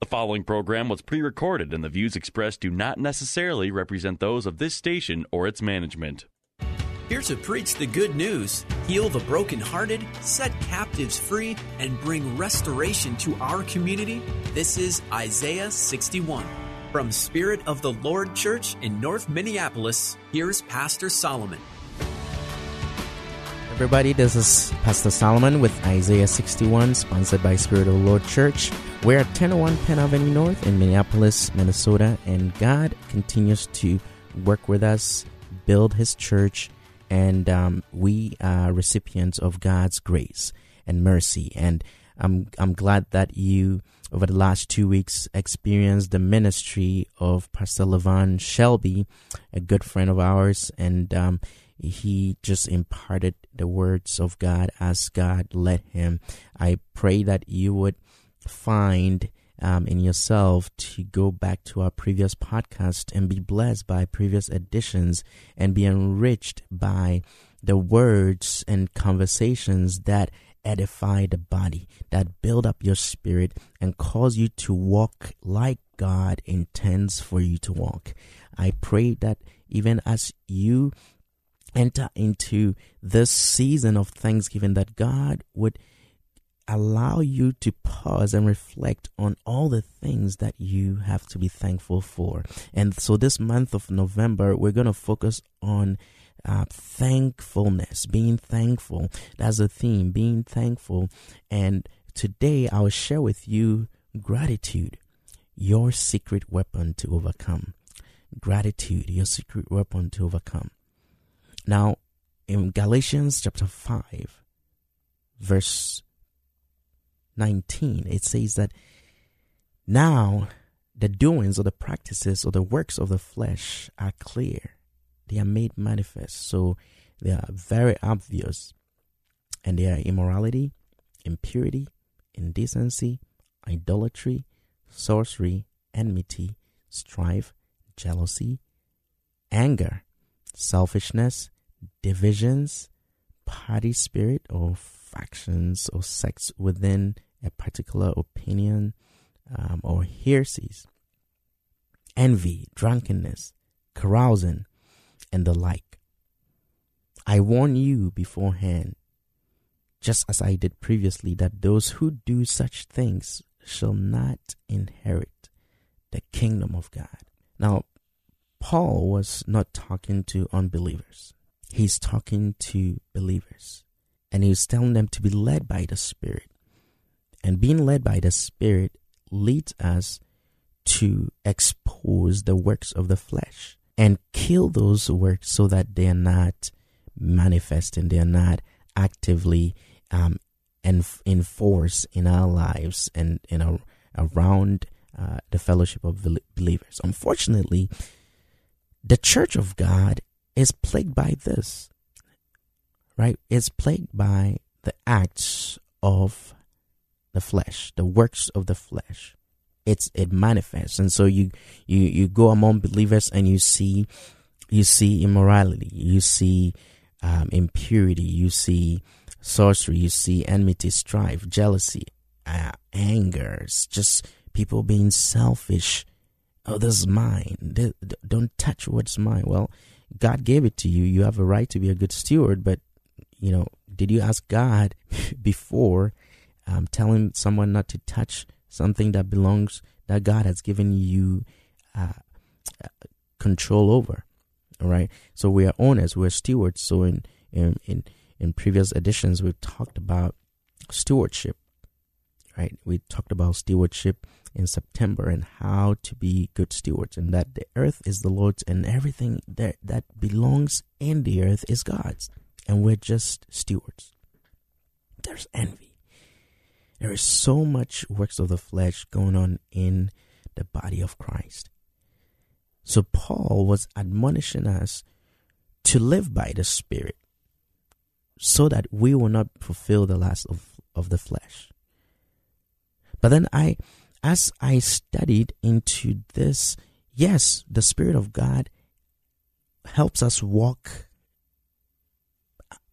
The following program was pre recorded, and the views expressed do not necessarily represent those of this station or its management. Here to preach the good news, heal the brokenhearted, set captives free, and bring restoration to our community, this is Isaiah 61. From Spirit of the Lord Church in North Minneapolis, here's Pastor Solomon. Everybody, this is Pastor Solomon with Isaiah 61, sponsored by Spirit of the Lord Church. We're at 1001 Penn Avenue North in Minneapolis, Minnesota, and God continues to work with us, build His church, and um, we are recipients of God's grace and mercy. And I'm I'm glad that you over the last two weeks experienced the ministry of Pastor Levon Shelby, a good friend of ours, and um, he just imparted the words of God as God led him. I pray that you would find um, in yourself to go back to our previous podcast and be blessed by previous editions and be enriched by the words and conversations that edify the body, that build up your spirit and cause you to walk like God intends for you to walk. I pray that even as you enter into this season of Thanksgiving, that God would allow you to pause and reflect on all the things that you have to be thankful for. And so, this month of November, we're going to focus on uh, thankfulness, being thankful. That's the theme, being thankful. And today, I'll share with you gratitude, your secret weapon to overcome. Gratitude, your secret weapon to overcome. Now, in Galatians chapter 5, verse 19, it says that now the doings or the practices or the works of the flesh are clear. They are made manifest. So they are very obvious. And they are immorality, impurity, indecency, idolatry, sorcery, enmity, strife, jealousy, anger, selfishness, divisions, party spirit, or factions or sects within a particular opinion um, or heresies, envy, drunkenness, carousing, and the like. I warn you beforehand, just as I did previously, that those who do such things shall not inherit the kingdom of God. Now, Paul was not talking to unbelievers. He's talking to believers. And he's telling them to be led by the Spirit. And being led by the Spirit leads us to expose the works of the flesh and kill those works so that they are not manifesting, they are not actively um, enforced in our lives and in our, around uh, the fellowship of believers. Unfortunately, the church of God is plagued by this, right? It's plagued by the acts of the flesh, the works of the flesh. It's it manifests, and so you you you go among believers and you see you see immorality, you see um, impurity, you see sorcery, you see enmity, strife, jealousy, uh, anger, just people being selfish, oh, this is mine. Don't touch what's mine. Well, God gave it to you. You have a right to be a good steward, but you know, did you ask God before um, telling someone not to touch something that belongs that God has given you uh, control over? All right. So we are owners. We are stewards. So in in in, in previous editions, we've talked about stewardship. Right. We talked about stewardship in September and how to be good stewards and that the earth is the Lord's and everything that, that belongs in the earth is God's and we're just stewards. There's envy. There is so much works of the flesh going on in the body of Christ. So Paul was admonishing us to live by the Spirit so that we will not fulfill the lust of, of the flesh. But then I, as I studied into this, yes, the Spirit of God helps us walk,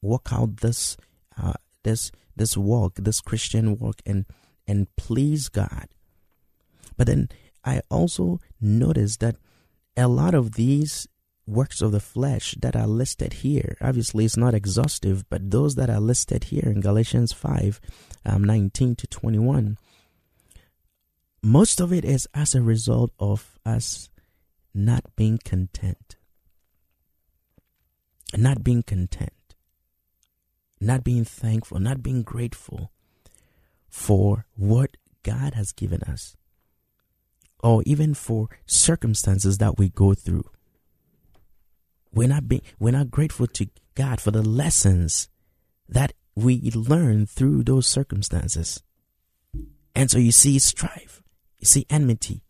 walk out this, uh, this this walk, this Christian walk, and and please God. But then I also noticed that a lot of these works of the flesh that are listed here, obviously it's not exhaustive, but those that are listed here in Galatians 5 um, 19 to 21, most of it is as a result of us not being content. Not being content not being thankful, not being grateful for what God has given us, or even for circumstances that we go through. We're not being, we're not grateful to God for the lessons that we learn through those circumstances. And so you see strife, you see enmity.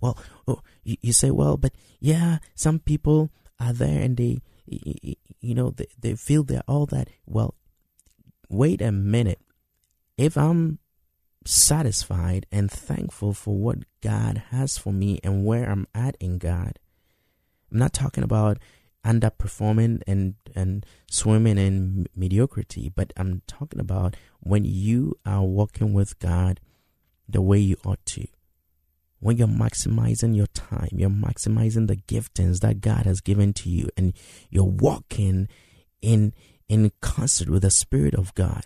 Well, oh, you, you say, well, but yeah, some people are there and they you know they, they feel they're all that well wait a minute if i'm satisfied and thankful for what god has for me and where i'm at in god i'm not talking about underperforming and and swimming in mediocrity but i'm talking about when you are walking with god the way you ought to when you're maximizing your time, you're maximizing the giftings that God has given to you, and you're walking in in concert with the Spirit of God.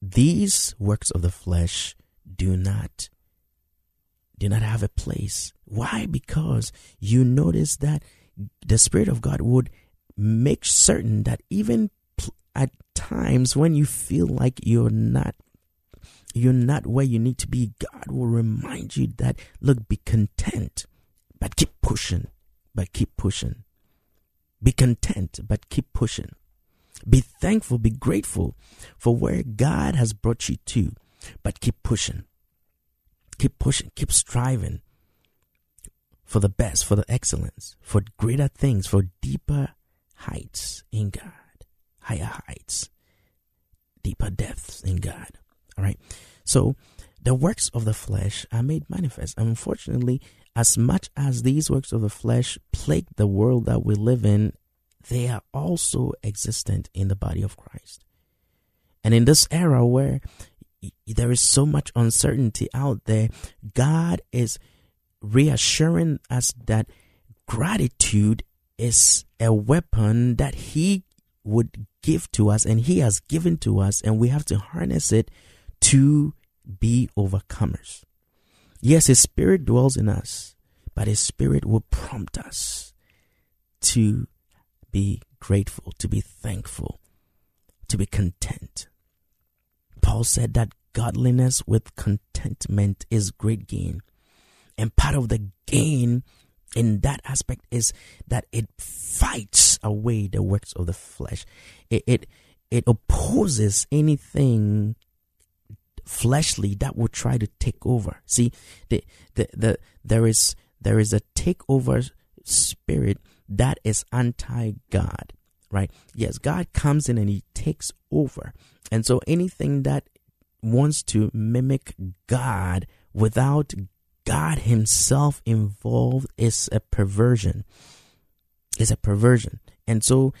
These works of the flesh do not do not have a place. Why? Because you notice that the Spirit of God would make certain that even at times when you feel like you're not you're not where you need to be, God will remind you that, look, be content, but keep pushing, but keep pushing. Be content, but keep pushing. Be thankful, be grateful for where God has brought you to, but keep pushing. Keep pushing, keep striving for the best, for the excellence, for greater things, for deeper heights in God, higher heights, deeper depths in God. All right. So the works of the flesh are made manifest. Unfortunately, as much as these works of the flesh plague the world that we live in, they are also existent in the body of Christ. And in this era where there is so much uncertainty out there, God is reassuring us that gratitude is a weapon that He would give to us and He has given to us, and we have to harness it to be overcomers. Yes, His Spirit dwells in us, but His Spirit will prompt us to be grateful, to be thankful, to be content. Paul said that godliness with contentment is great gain. And part of the gain in that aspect is that it fights away the works of the flesh. It, it, it opposes anything fleshly that will try to take over. See, the, the, the, there is, there is a takeover spirit that is anti God, right? Yes, God comes in and he takes over. And so anything that wants to mimic God without God himself involved is a perversion. Is a perversion. And so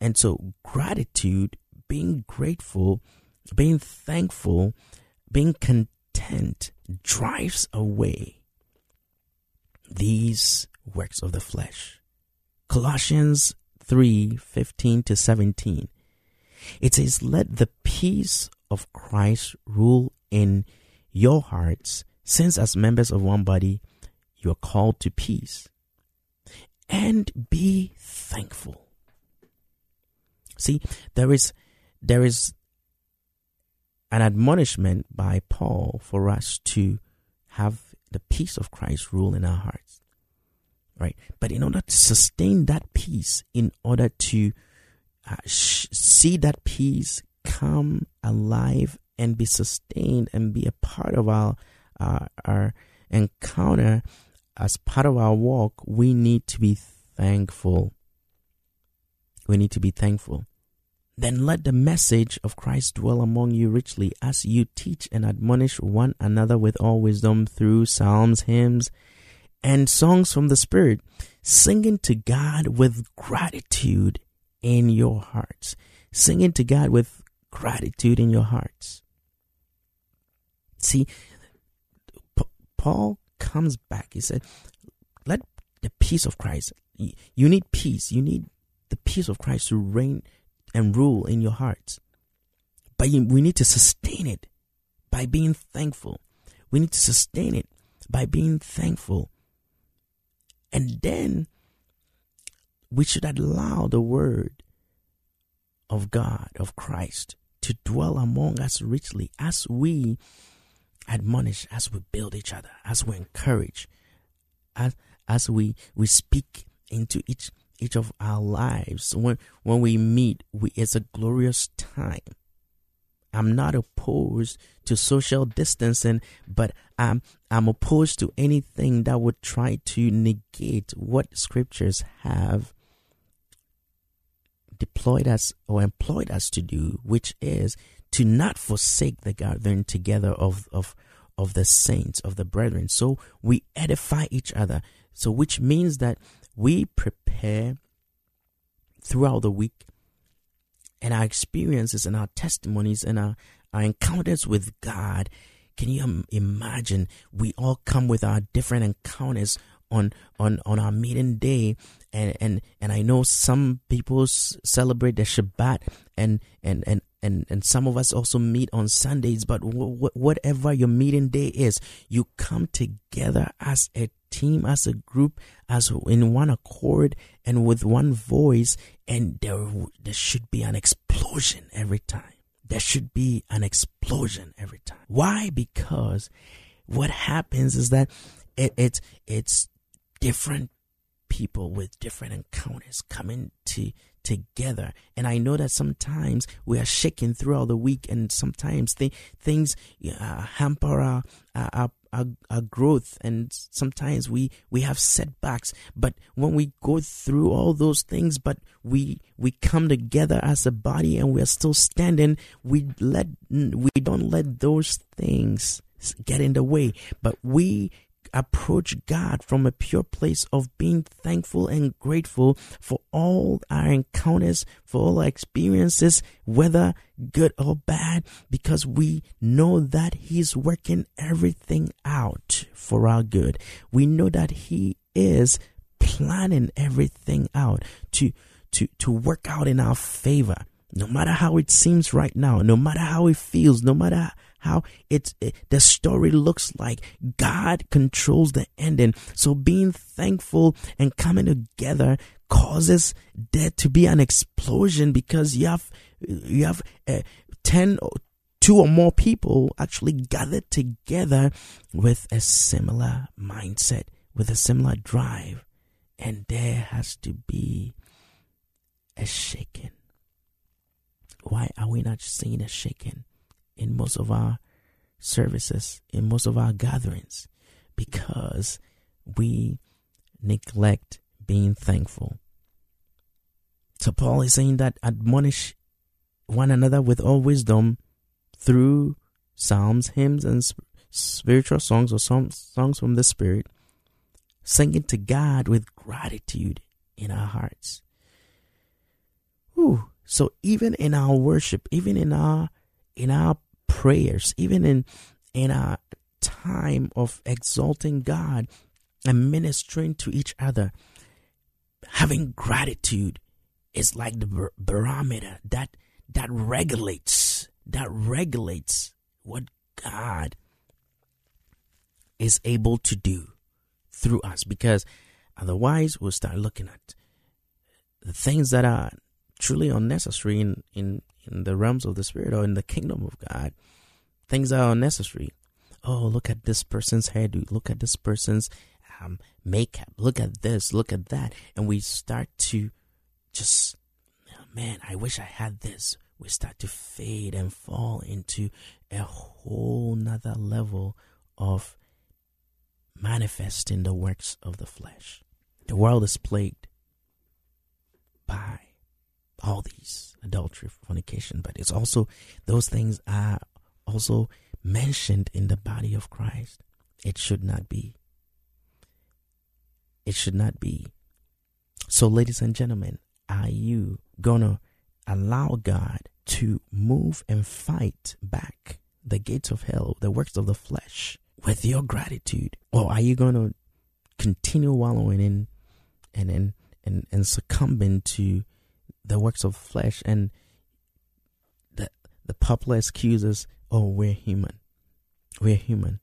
and so gratitude, being grateful, being thankful being content drives away these works of the flesh. Colossians 3 15 to 17. It says, Let the peace of Christ rule in your hearts, since as members of one body you are called to peace. And be thankful. See, there is there is an admonishment by Paul for us to have the peace of Christ rule in our hearts. Right? But in order to sustain that peace, in order to uh, sh- see that peace come alive and be sustained and be a part of our uh, our encounter as part of our walk, we need to be thankful. We need to be thankful. Then let the message of Christ dwell among you richly as you teach and admonish one another with all wisdom through psalms, hymns, and songs from the Spirit, singing to God with gratitude in your hearts. Singing to God with gratitude in your hearts. See, P- Paul comes back. He said, Let the peace of Christ, you need peace. You need the peace of Christ to reign and rule in your hearts. But we need to sustain it by being thankful. We need to sustain it by being thankful. And then we should allow the word of God, of Christ, to dwell among us richly as we admonish, as we build each other, as we encourage, as as we we speak into each each of our lives. When when we meet, we, it's a glorious time. I'm not opposed to social distancing, but I'm I'm opposed to anything that would try to negate what scriptures have deployed us or employed us to do, which is to not forsake the gathering together of, of, of the saints, of the brethren. So we edify each other. So, which means that we prepare throughout the week and our experiences and our testimonies and our, our encounters with God. Can you um, imagine? We all come with our different encounters on on on our meeting day and and and I know some people celebrate the Shabbat and and and and and some of us also meet on Sundays but whatever your meeting day is you come together as a team as a group as in one accord and with one voice and there there should be an explosion every time. There should be an explosion every time. Why? Because what happens is that it, it it's different people with different encounters coming to together. And I know that sometimes we are shaken throughout the week, and sometimes th- things uh, hamper our, our, our, our growth, and sometimes we we have setbacks. But when we go through all those things, but we we come together as a body, and we are still standing. We let we don't let those things get in the way, but we approach God from a pure place of being thankful and grateful for all our encounters, for all our experiences, whether good or bad, because we know that He's working everything out for our good. We know that He is planning everything out to, to, to work out in our favor. No matter how it seems right now, no matter how it feels, no matter how it's it, the story looks like. God controls the ending. So being thankful and coming together causes there to be an explosion because you have you have uh, 10 two or more people actually gathered together with a similar mindset with a similar drive and there has to be a shaking why are we not seeing a shaking in most of our services, in most of our gatherings, because we neglect being thankful. So Paul is saying that admonish one another with all wisdom through psalms, hymns, and spiritual songs or some songs from the Spirit, singing to God with gratitude in our hearts. Ooh, so even in our worship, even in our in our prayers, even in in our time of exalting God and ministering to each other, having gratitude is like the barometer that that regulates that regulates what God is able to do through us. Because otherwise we'll start looking at the things that are truly unnecessary in, in in the realms of the spirit or in the kingdom of God, things are unnecessary. Oh, look at this person's hairdo. Look at this person's um, makeup. Look at this. Look at that. And we start to just, man, I wish I had this. we start to fade and fall into a whole nother level of manifesting the works of the flesh. The world is plagued by all these adultery, fornication, but it's also those things are also mentioned in the body of Christ. It should not be. It should not be. So, ladies and gentlemen, are you gonna allow God to move and fight back the gates of hell, the works of the flesh, with your gratitude? Or are you gonna continue wallowing in and and, and, and succumbing to the works of flesh and the the popular excuses, oh we're human. We're human.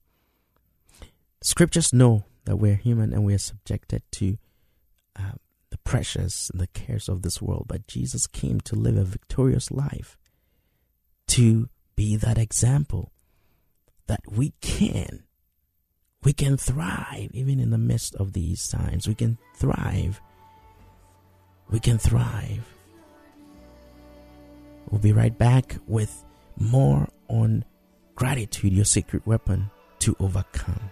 Scriptures know that we're human and we're subjected to uh, the pressures and the cares of this world, but Jesus came to live a victorious life, to be that example that we can. We can thrive even in the midst of these times. We can thrive. We can thrive. We'll be right back with more on gratitude, your secret weapon to overcome.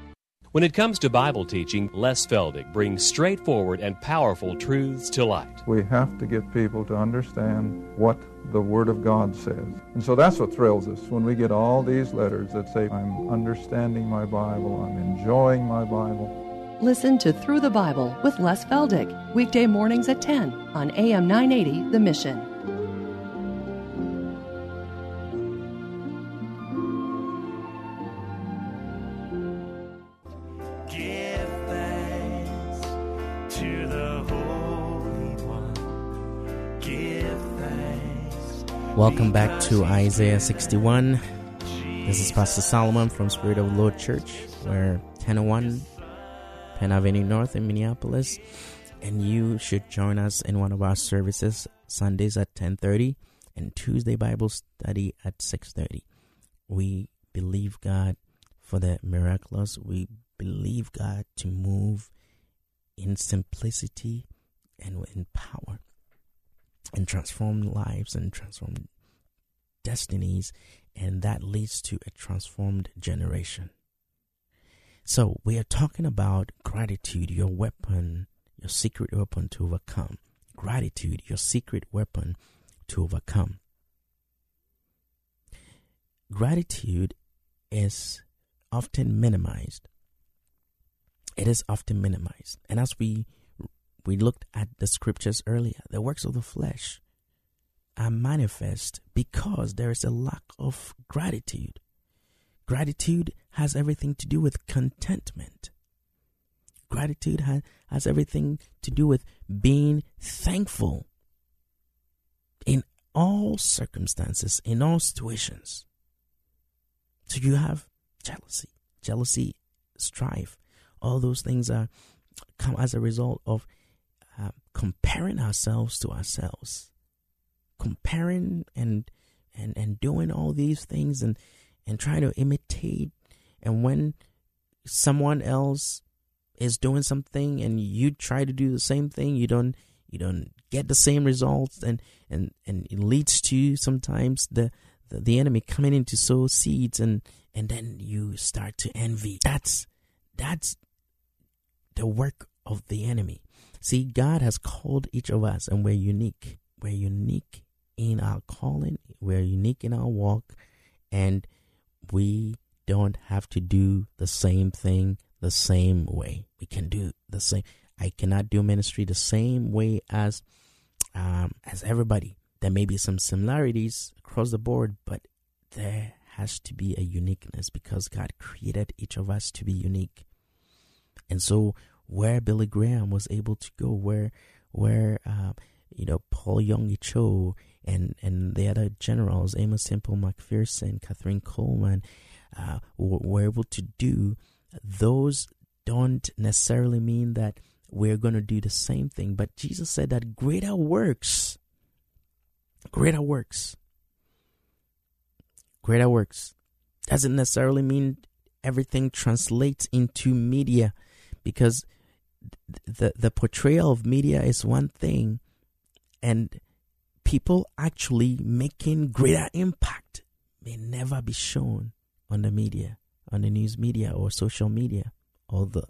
When it comes to Bible teaching, Les Feldick brings straightforward and powerful truths to light. We have to get people to understand what the Word of God says. And so that's what thrills us when we get all these letters that say, I'm understanding my Bible, I'm enjoying my Bible. Listen to Through the Bible with Les Feldick, weekday mornings at 10 on AM 980 The Mission. Welcome back to Isaiah 61. This is Pastor Solomon from Spirit of the Lord Church. We're 1001 Penn Avenue North in Minneapolis. And you should join us in one of our services Sundays at 1030 and Tuesday Bible study at 630. We believe God for the miraculous. We believe God to move in simplicity and in power and transform lives and transform destinies, and that leads to a transformed generation. So, we are talking about gratitude, your weapon, your secret weapon to overcome. Gratitude, your secret weapon to overcome. Gratitude is often minimized. It is often minimized. And as we we looked at the scriptures earlier, the works of the flesh are manifest because there is a lack of gratitude. Gratitude has everything to do with contentment. Gratitude has, has everything to do with being thankful in all circumstances, in all situations. So you have jealousy, jealousy, strife. All those things are come as a result of uh, comparing ourselves to ourselves, comparing and and and doing all these things and and trying to imitate. And when someone else is doing something and you try to do the same thing, you don't you don't get the same results, and and and it leads to sometimes the the, the enemy coming in to sow seeds and and then you start to envy. That's that's the work of the enemy. See, God has called each of us, and we're unique. We're unique in our calling, we're unique in our walk, and we don't have to do the same thing the same way. We can do the same. I cannot do ministry the same way as um, as everybody. There may be some similarities across the board, but there has to be a uniqueness because God created each of us to be unique. And so where Billy Graham was able to go, where where uh, you know Paul Yonggi Cho and and the other generals, Aimee Semple McPherson, Kathryn Kuhlman, uh, were able to do. Those don't necessarily mean that we're going to do the same thing, but Jesus said that greater works, greater works, greater works doesn't necessarily mean everything translates into media because the the portrayal of media is one thing and people actually making greater impact may never be shown on the media on the news media or social media or the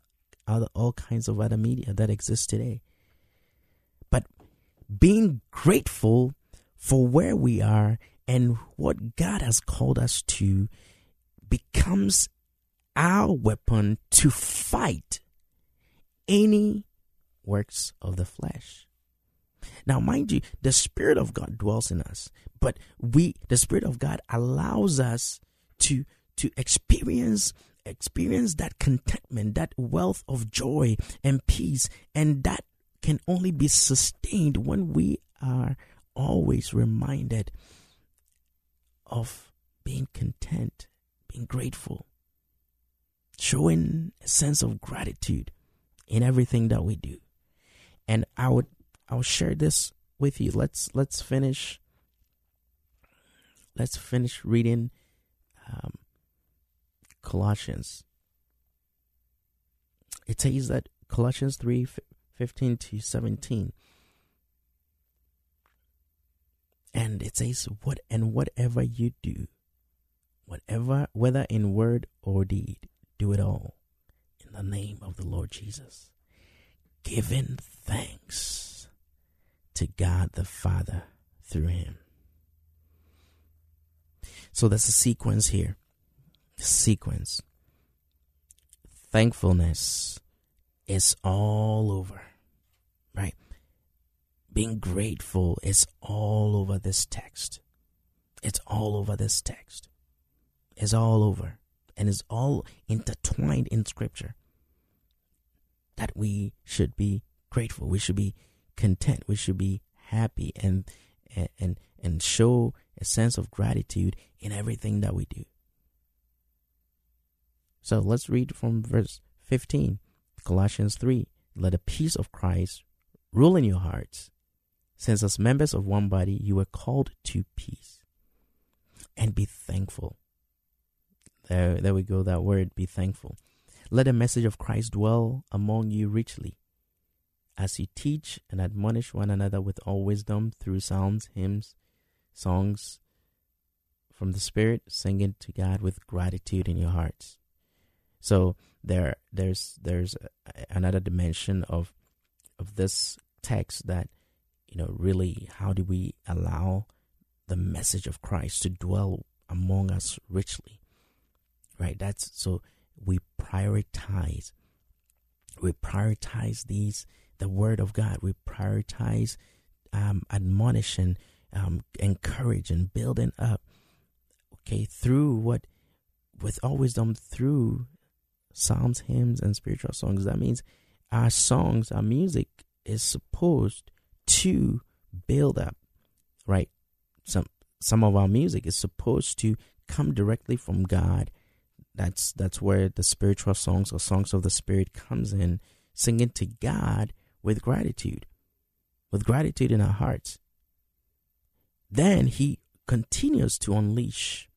other all kinds of other media that exist today. But being grateful for where we are and what God has called us to becomes our weapon to fight any works of the flesh. Now, mind you, the Spirit of God dwells in us, but we, the Spirit of God allows us to, to experience, experience that contentment, that wealth of joy and peace, and that can only be sustained when we are always reminded of being content, being grateful, showing a sense of gratitude in everything that we do. And I would I'll share this with you. Let's let's finish let's finish reading um, Colossians. It says that Colossians 3 15 to 17. And it says, What and whatever you do, whatever, whether in word or deed, do it all the name of the Lord Jesus, giving thanks to God the Father through him. So that's a sequence here. Sequence. Thankfulness is all over, right? Being grateful is all over this text. It's all over this text. It's all over. And it's all intertwined in Scripture. That we should be grateful. We should be content. We should be happy and and and show a sense of gratitude in everything that we do. So let's read from verse 15, Colossians 3. Let the peace of Christ rule in your hearts, since as members of one body you were called to peace. And be thankful. There, there we go, that word, be thankful. Let the message of Christ dwell among you richly, as you teach and admonish one another with all wisdom through psalms, hymns, songs from the Spirit, singing to God with gratitude in your hearts. So there, there's there's another dimension of of this text that you know, really, how do we allow the message of Christ to dwell among us richly? Right? That's so we prioritize. We prioritize these, the Word of God. We prioritize um, admonition, um, encourage, and building up. Okay, through what, with all wisdom, through psalms, hymns, and spiritual songs. That means our songs, our music is supposed to build up, right? Some some of our music is supposed to come directly from God. That's that's where the spiritual songs or songs of the spirit comes in, singing to God with gratitude, with gratitude in our hearts. Then he continues to unleash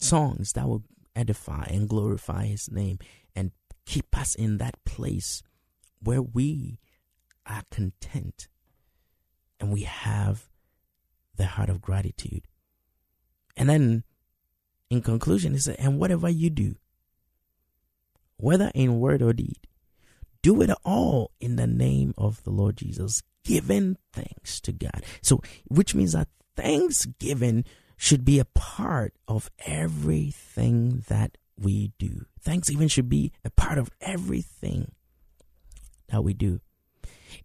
songs that will edify and glorify his name and keep us in that place where we are content and we have the heart of gratitude. And then in conclusion, he said, and whatever you do, whether in word or deed, do it all in the name of the Lord Jesus, giving thanks to God. So, which means that thanksgiving should be a part of everything that we do. Thanksgiving should be a part of everything that we do.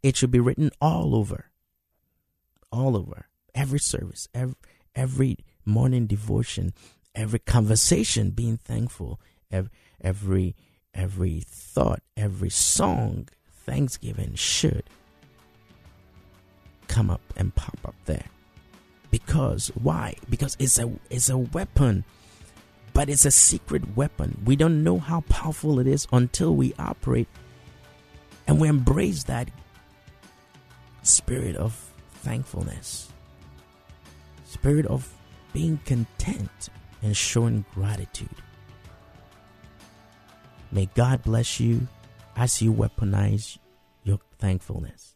It should be written all over, all over every service, every, every morning devotion, every conversation, being thankful, every, every, every thought, every song, thanksgiving should come up and pop up there. Because why? Because it's a it's a weapon. But it's a secret weapon. We don't know how powerful it is until we operate and we embrace that spirit of thankfulness, spirit of being content and showing gratitude. May God bless you as you weaponize your thankfulness.